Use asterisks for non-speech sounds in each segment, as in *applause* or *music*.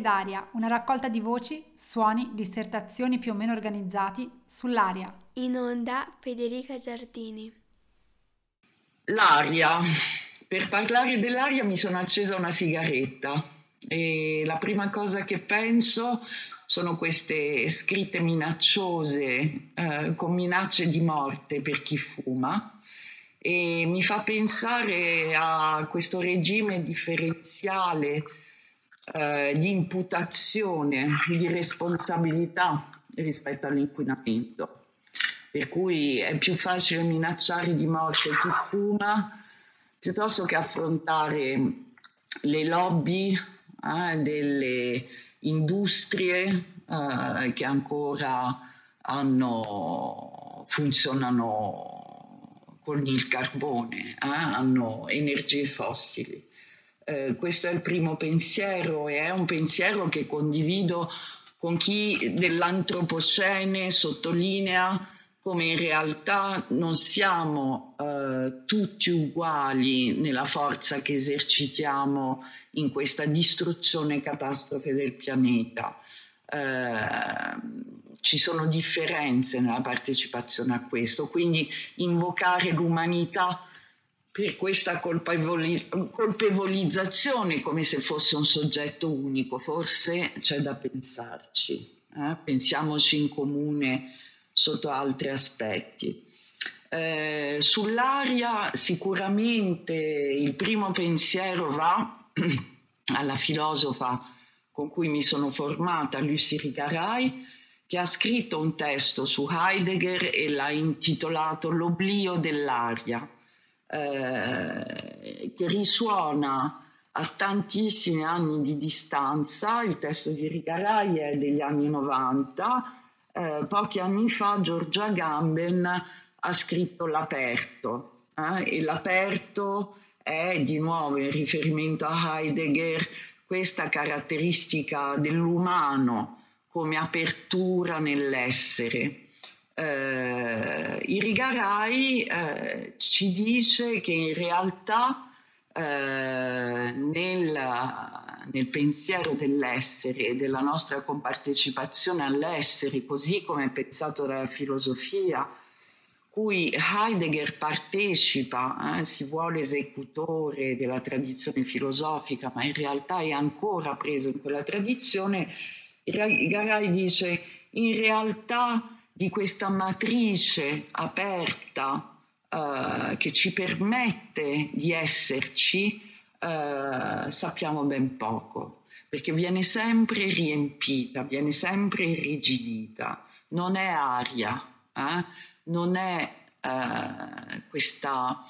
D'aria, una raccolta di voci, suoni, dissertazioni più o meno organizzati sull'aria. In onda Federica Giardini. L'aria. Per parlare dell'aria mi sono accesa una sigaretta e la prima cosa che penso sono queste scritte minacciose eh, con minacce di morte per chi fuma e mi fa pensare a questo regime differenziale eh, di imputazione, di responsabilità rispetto all'inquinamento. Per cui è più facile minacciare di morte chi fuma piuttosto che affrontare le lobby eh, delle industrie eh, che ancora hanno, funzionano con il carbone, eh, hanno energie fossili. Eh, questo è il primo pensiero e è un pensiero che condivido con chi dell'antropocene sottolinea come in realtà non siamo eh, tutti uguali nella forza che esercitiamo in questa distruzione e catastrofe del pianeta. Eh, ci sono differenze nella partecipazione a questo, quindi invocare l'umanità per questa colpevolizzazione come se fosse un soggetto unico, forse c'è da pensarci, eh? pensiamoci in comune sotto altri aspetti. Eh, sull'aria sicuramente il primo pensiero va *clears throat* alla filosofa con cui mi sono formata, Lucy Rigaray, che ha scritto un testo su Heidegger e l'ha intitolato L'oblio dell'aria eh, che risuona a tantissimi anni di distanza, il testo di Rigarai è degli anni 90, eh, pochi anni fa Giorgia Gamben ha scritto L'aperto eh, e l'aperto è di nuovo in riferimento a Heidegger questa caratteristica dell'umano come apertura nell'essere eh, Irigaray eh, ci dice che in realtà eh, nel, nel, pensiero dell'essere e della nostra compartecipazione all'essere, così come è pensato dalla filosofia, cui Heidegger partecipa, eh, si vuole esecutore della tradizione filosofica, ma in realtà è ancora preso in quella tradizione, Garay dice in realtà di questa matrice aperta eh, che ci permette di esserci, eh, sappiamo ben poco, perché viene sempre riempita, viene sempre irrigidita, non è aria, eh? non è eh, questa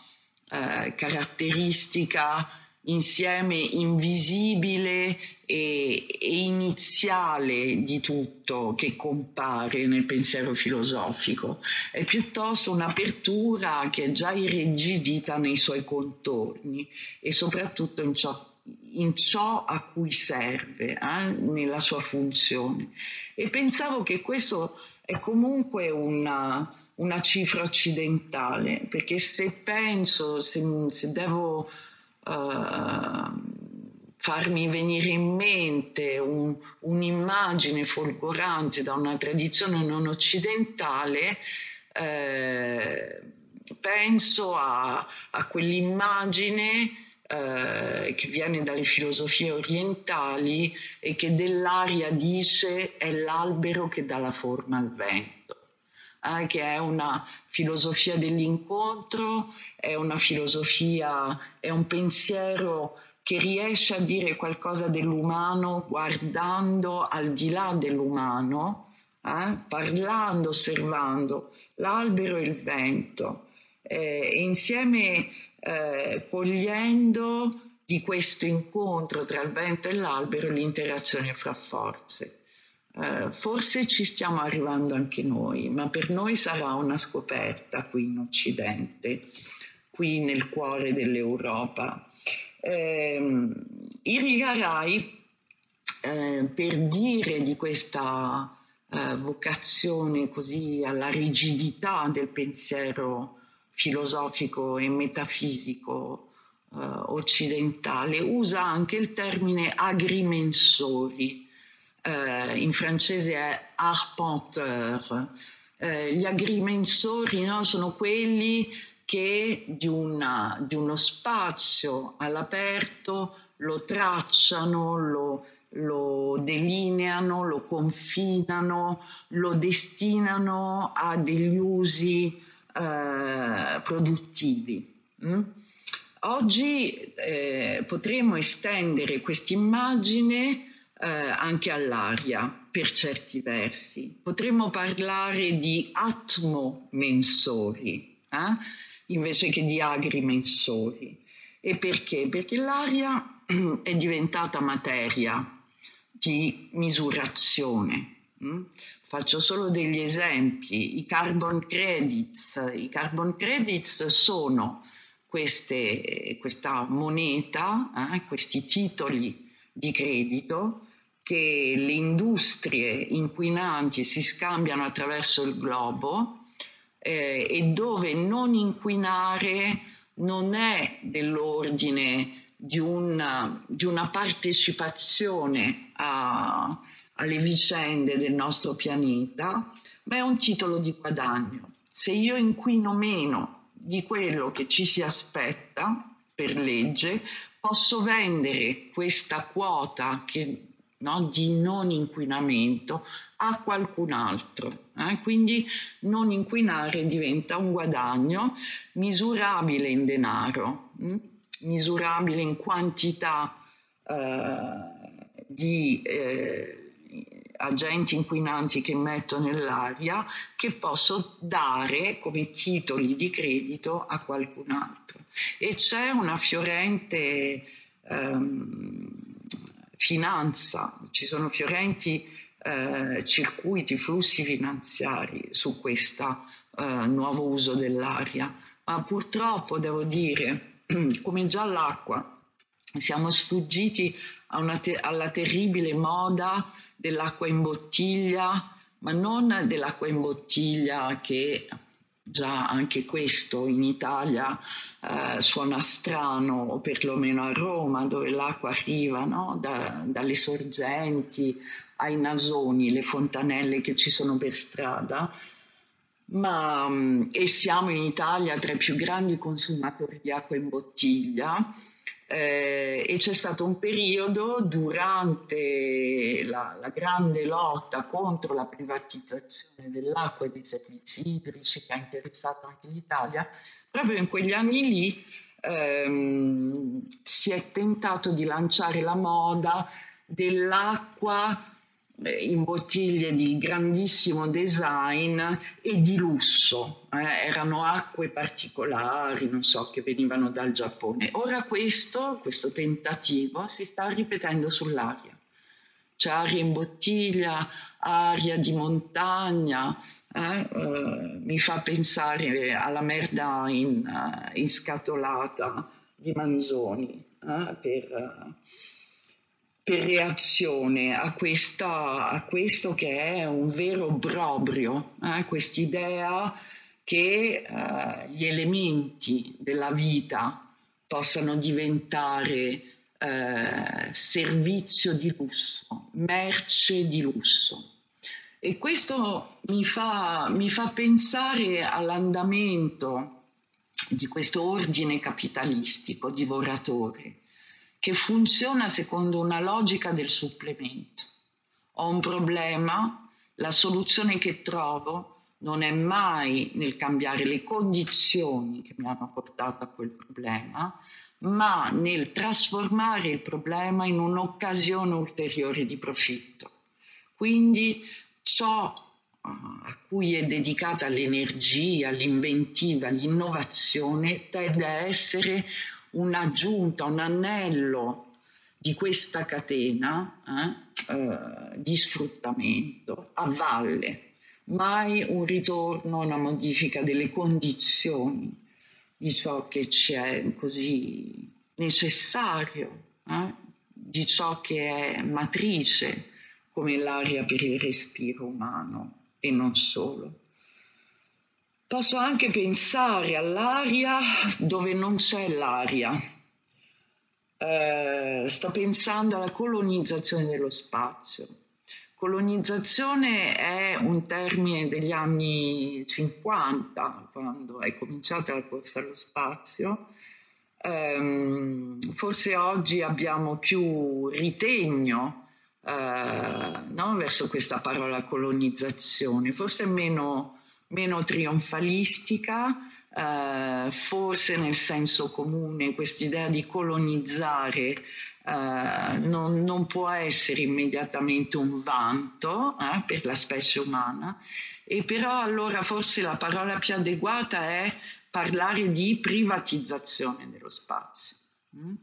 eh, caratteristica insieme invisibile e, e, iniziale di tutto che compare nel pensiero filosofico, è piuttosto un'apertura che è già irrigidita nei suoi contorni e soprattutto in ciò, in ciò a cui serve, eh, nella sua funzione. E pensavo che questo è comunque una, una cifra occidentale, perché se penso, se, se devo farmi venire in mente un, un'immagine folgorante da una tradizione non occidentale, eh, penso a, a quell'immagine eh, che viene dalle filosofie orientali e che dell'aria dice è l'albero che dà la forma al vento. Eh, che è una filosofia dell'incontro, è una filosofia, è un pensiero che riesce a dire qualcosa dell'umano guardando al di là dell'umano, eh, parlando, osservando l'albero e il vento, eh, e insieme eh, cogliendo di questo incontro tra il vento e l'albero l'interazione fra forze. Uh, forse ci stiamo arrivando anche noi, ma per noi sarà una scoperta qui in Occidente, qui nel cuore dell'Europa. Eh, Irigaray, eh, per dire di questa eh, vocazione così alla rigidità del pensiero filosofico e metafisico eh, occidentale, usa anche il termine agrimensori, eh, in francese è arpenteur. Eh, gli agrimensori no, sono quelli che di, una, di uno spazio all'aperto lo tracciano, lo, lo delineano, lo confinano, lo destinano a degli usi eh, produttivi. Mm? Oggi eh, potremo estendere questa immagine eh, anche all'aria per certi versi. Potremmo parlare di atmomensori eh? invece che di agrimensori. E perché? Perché l'aria *clears throat* è diventata materia di misurazione. Mm? Faccio solo degli esempi. I carbon credits. I carbon credits sono queste, questa moneta, eh, questi titoli di credito che le industrie inquinanti si scambiano attraverso il globo eh, e dove non inquinare non è dell'ordine di una, di una partecipazione a, alle vicende del nostro pianeta, ma è un titolo di guadagno. Se io inquino meno di quello che ci si aspetta per legge, posso vendere questa quota che, no, di non inquinamento a qualcun altro. Eh? Quindi non inquinare diventa un guadagno misurabile in denaro. Hm? misurabile in quantità eh, di eh, agenti inquinanti che metto nell'aria che posso dare come titoli di credito a qualcun altro. E c'è una fiorente ehm, finanza, ci sono fiorenti eh, circuiti, flussi finanziari su questo eh, nuovo uso dell'aria, ma purtroppo devo dire *clears throat* come già l'acqua. Siamo sfuggiti te- alla terribile moda dell'acqua in bottiglia, ma non dell'acqua in bottiglia che già anche questo in Italia eh, suona strano, o perlomeno a Roma, dove l'acqua arriva no? da, dalle sorgenti ai nasoni, le fontanelle che ci sono per strada ma, mm, e siamo in Italia tra i più grandi consumatori di acqua in bottiglia. Eh, e c'è stato un periodo durante la, la, grande lotta contro la privatizzazione dell'acqua e dei servizi idrici che ha interessato anche l'Italia, proprio in quegli anni lì ehm, si è tentato di lanciare la moda dell'acqua in bottiglie di grandissimo design e di lusso. Eh, erano acque particolari, non so, che venivano dal Giappone. Ora questo, questo tentativo si sta ripetendo sull'aria. C'è aria in bottiglia, aria di montagna, eh, eh, mi fa pensare alla merda in, uh, inscatolata di Manzoni eh, per per reazione a, questa, a, questo che è un vero obbrobrio, eh? quest'idea che eh, gli elementi della vita possano diventare eh, servizio di lusso, merce di lusso. E questo mi fa, mi fa pensare all'andamento di questo ordine capitalistico divoratore che funziona secondo una logica del supplemento. Ho un problema, la soluzione che trovo non è mai nel cambiare le condizioni che mi hanno portato a quel problema, ma nel trasformare il problema in un'occasione ulteriore di profitto. Quindi ciò a cui è dedicata l'energia, l'inventiva, l'innovazione tende a essere un'aggiunta, un anello di questa catena eh, eh, di sfruttamento a valle, mai un ritorno, una modifica delle condizioni di ciò che ci è così necessario, eh? di ciò che è matrice come l'aria per il respiro umano e non solo. Posso anche pensare all'aria dove non c'è l'aria. Eh, sto pensando alla colonizzazione dello spazio. Colonizzazione è un termine degli anni 50, quando è cominciata la corsa allo spazio. Um, forse oggi abbiamo più ritegno uh, no, verso questa parola colonizzazione, forse meno, meno trionfalistica, uh, forse nel senso comune quest'idea di colonizzare eh, non, non, può essere immediatamente un vanto eh, per la specie umana, e però allora forse la parola più adeguata è parlare di privatizzazione dello spazio. Mm?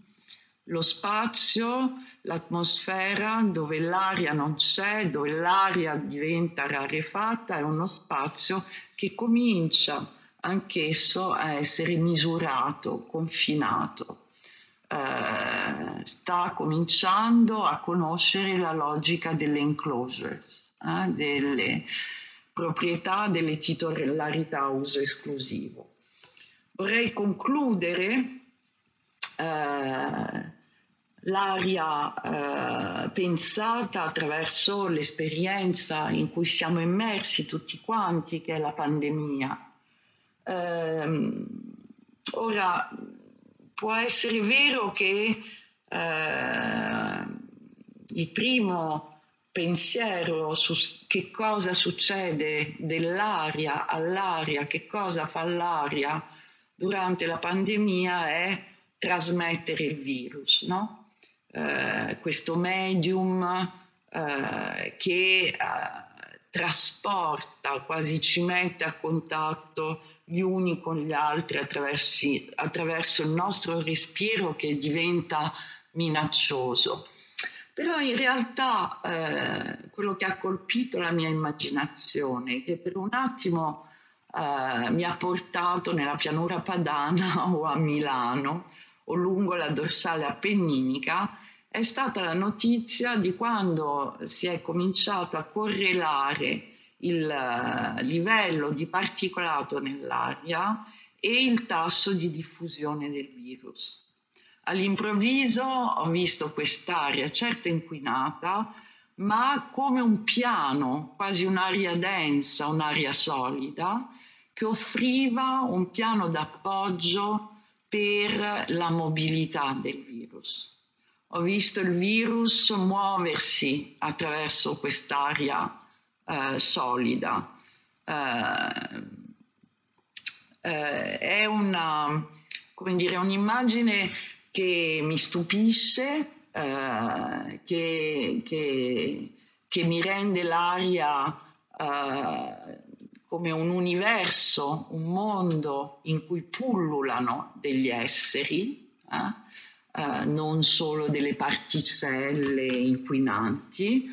Lo spazio, l'atmosfera dove l'aria non c'è, dove l'aria diventa rarefatta, è uno spazio che comincia anch'esso a essere misurato, confinato eh, sta cominciando a conoscere la logica delle enclosures, eh, delle proprietà, delle titolarità a uso esclusivo. Vorrei concludere eh, l'aria eh, pensata attraverso l'esperienza in cui siamo immersi tutti quanti, che è la pandemia. Eh, ora, può essere vero che eh, il primo pensiero su che cosa succede dell'aria all'aria, che cosa fa l'aria durante la pandemia è trasmettere il virus, no? Eh, questo medium eh, che eh, trasporta, quasi ci mette a contatto gli uni con gli altri attraverso il nostro respiro che diventa minaccioso. Però in realtà eh, quello che ha colpito la mia immaginazione, che per un attimo eh, mi ha portato nella pianura padana *laughs* o a Milano o lungo la dorsale appenninica, è stata la notizia di quando si è cominciato a correlare il eh, livello di particolato nell'aria e il tasso di diffusione del virus. All'improvviso ho visto quest'aria certo inquinata, ma come un piano, quasi un'aria densa, un'aria solida, che offriva un piano d'appoggio per la mobilità del virus. Ho visto il virus muoversi attraverso quest'aria eh, solida. Eh, eh, è una, dire, un'immagine che mi stupisce, eh, che, che, che, mi rende l'aria eh, come un universo, un mondo in cui pullulano degli esseri, eh, non solo delle particelle inquinanti.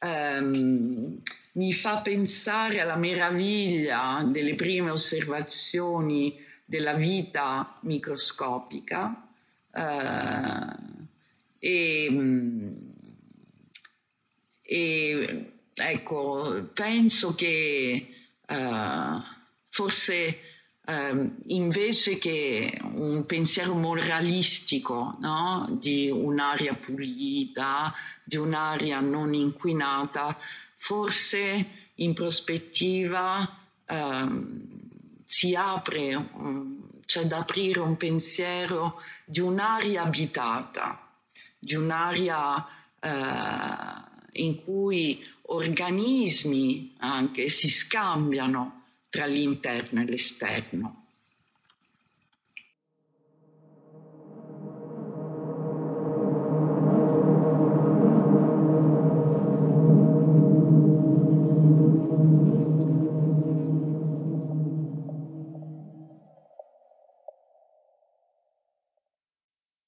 Um, mi fa pensare alla meraviglia delle prime osservazioni della vita microscopica eh, e, e, ecco, penso che eh, forse eh, invece che un pensiero moralistico no? di un'aria pulita, di un'aria non inquinata, forse in prospettiva ehm, si apre, c'è da aprire un pensiero di un'aria abitata, di un'aria eh, in cui organismi anche si scambiano tra l'interno e l'esterno.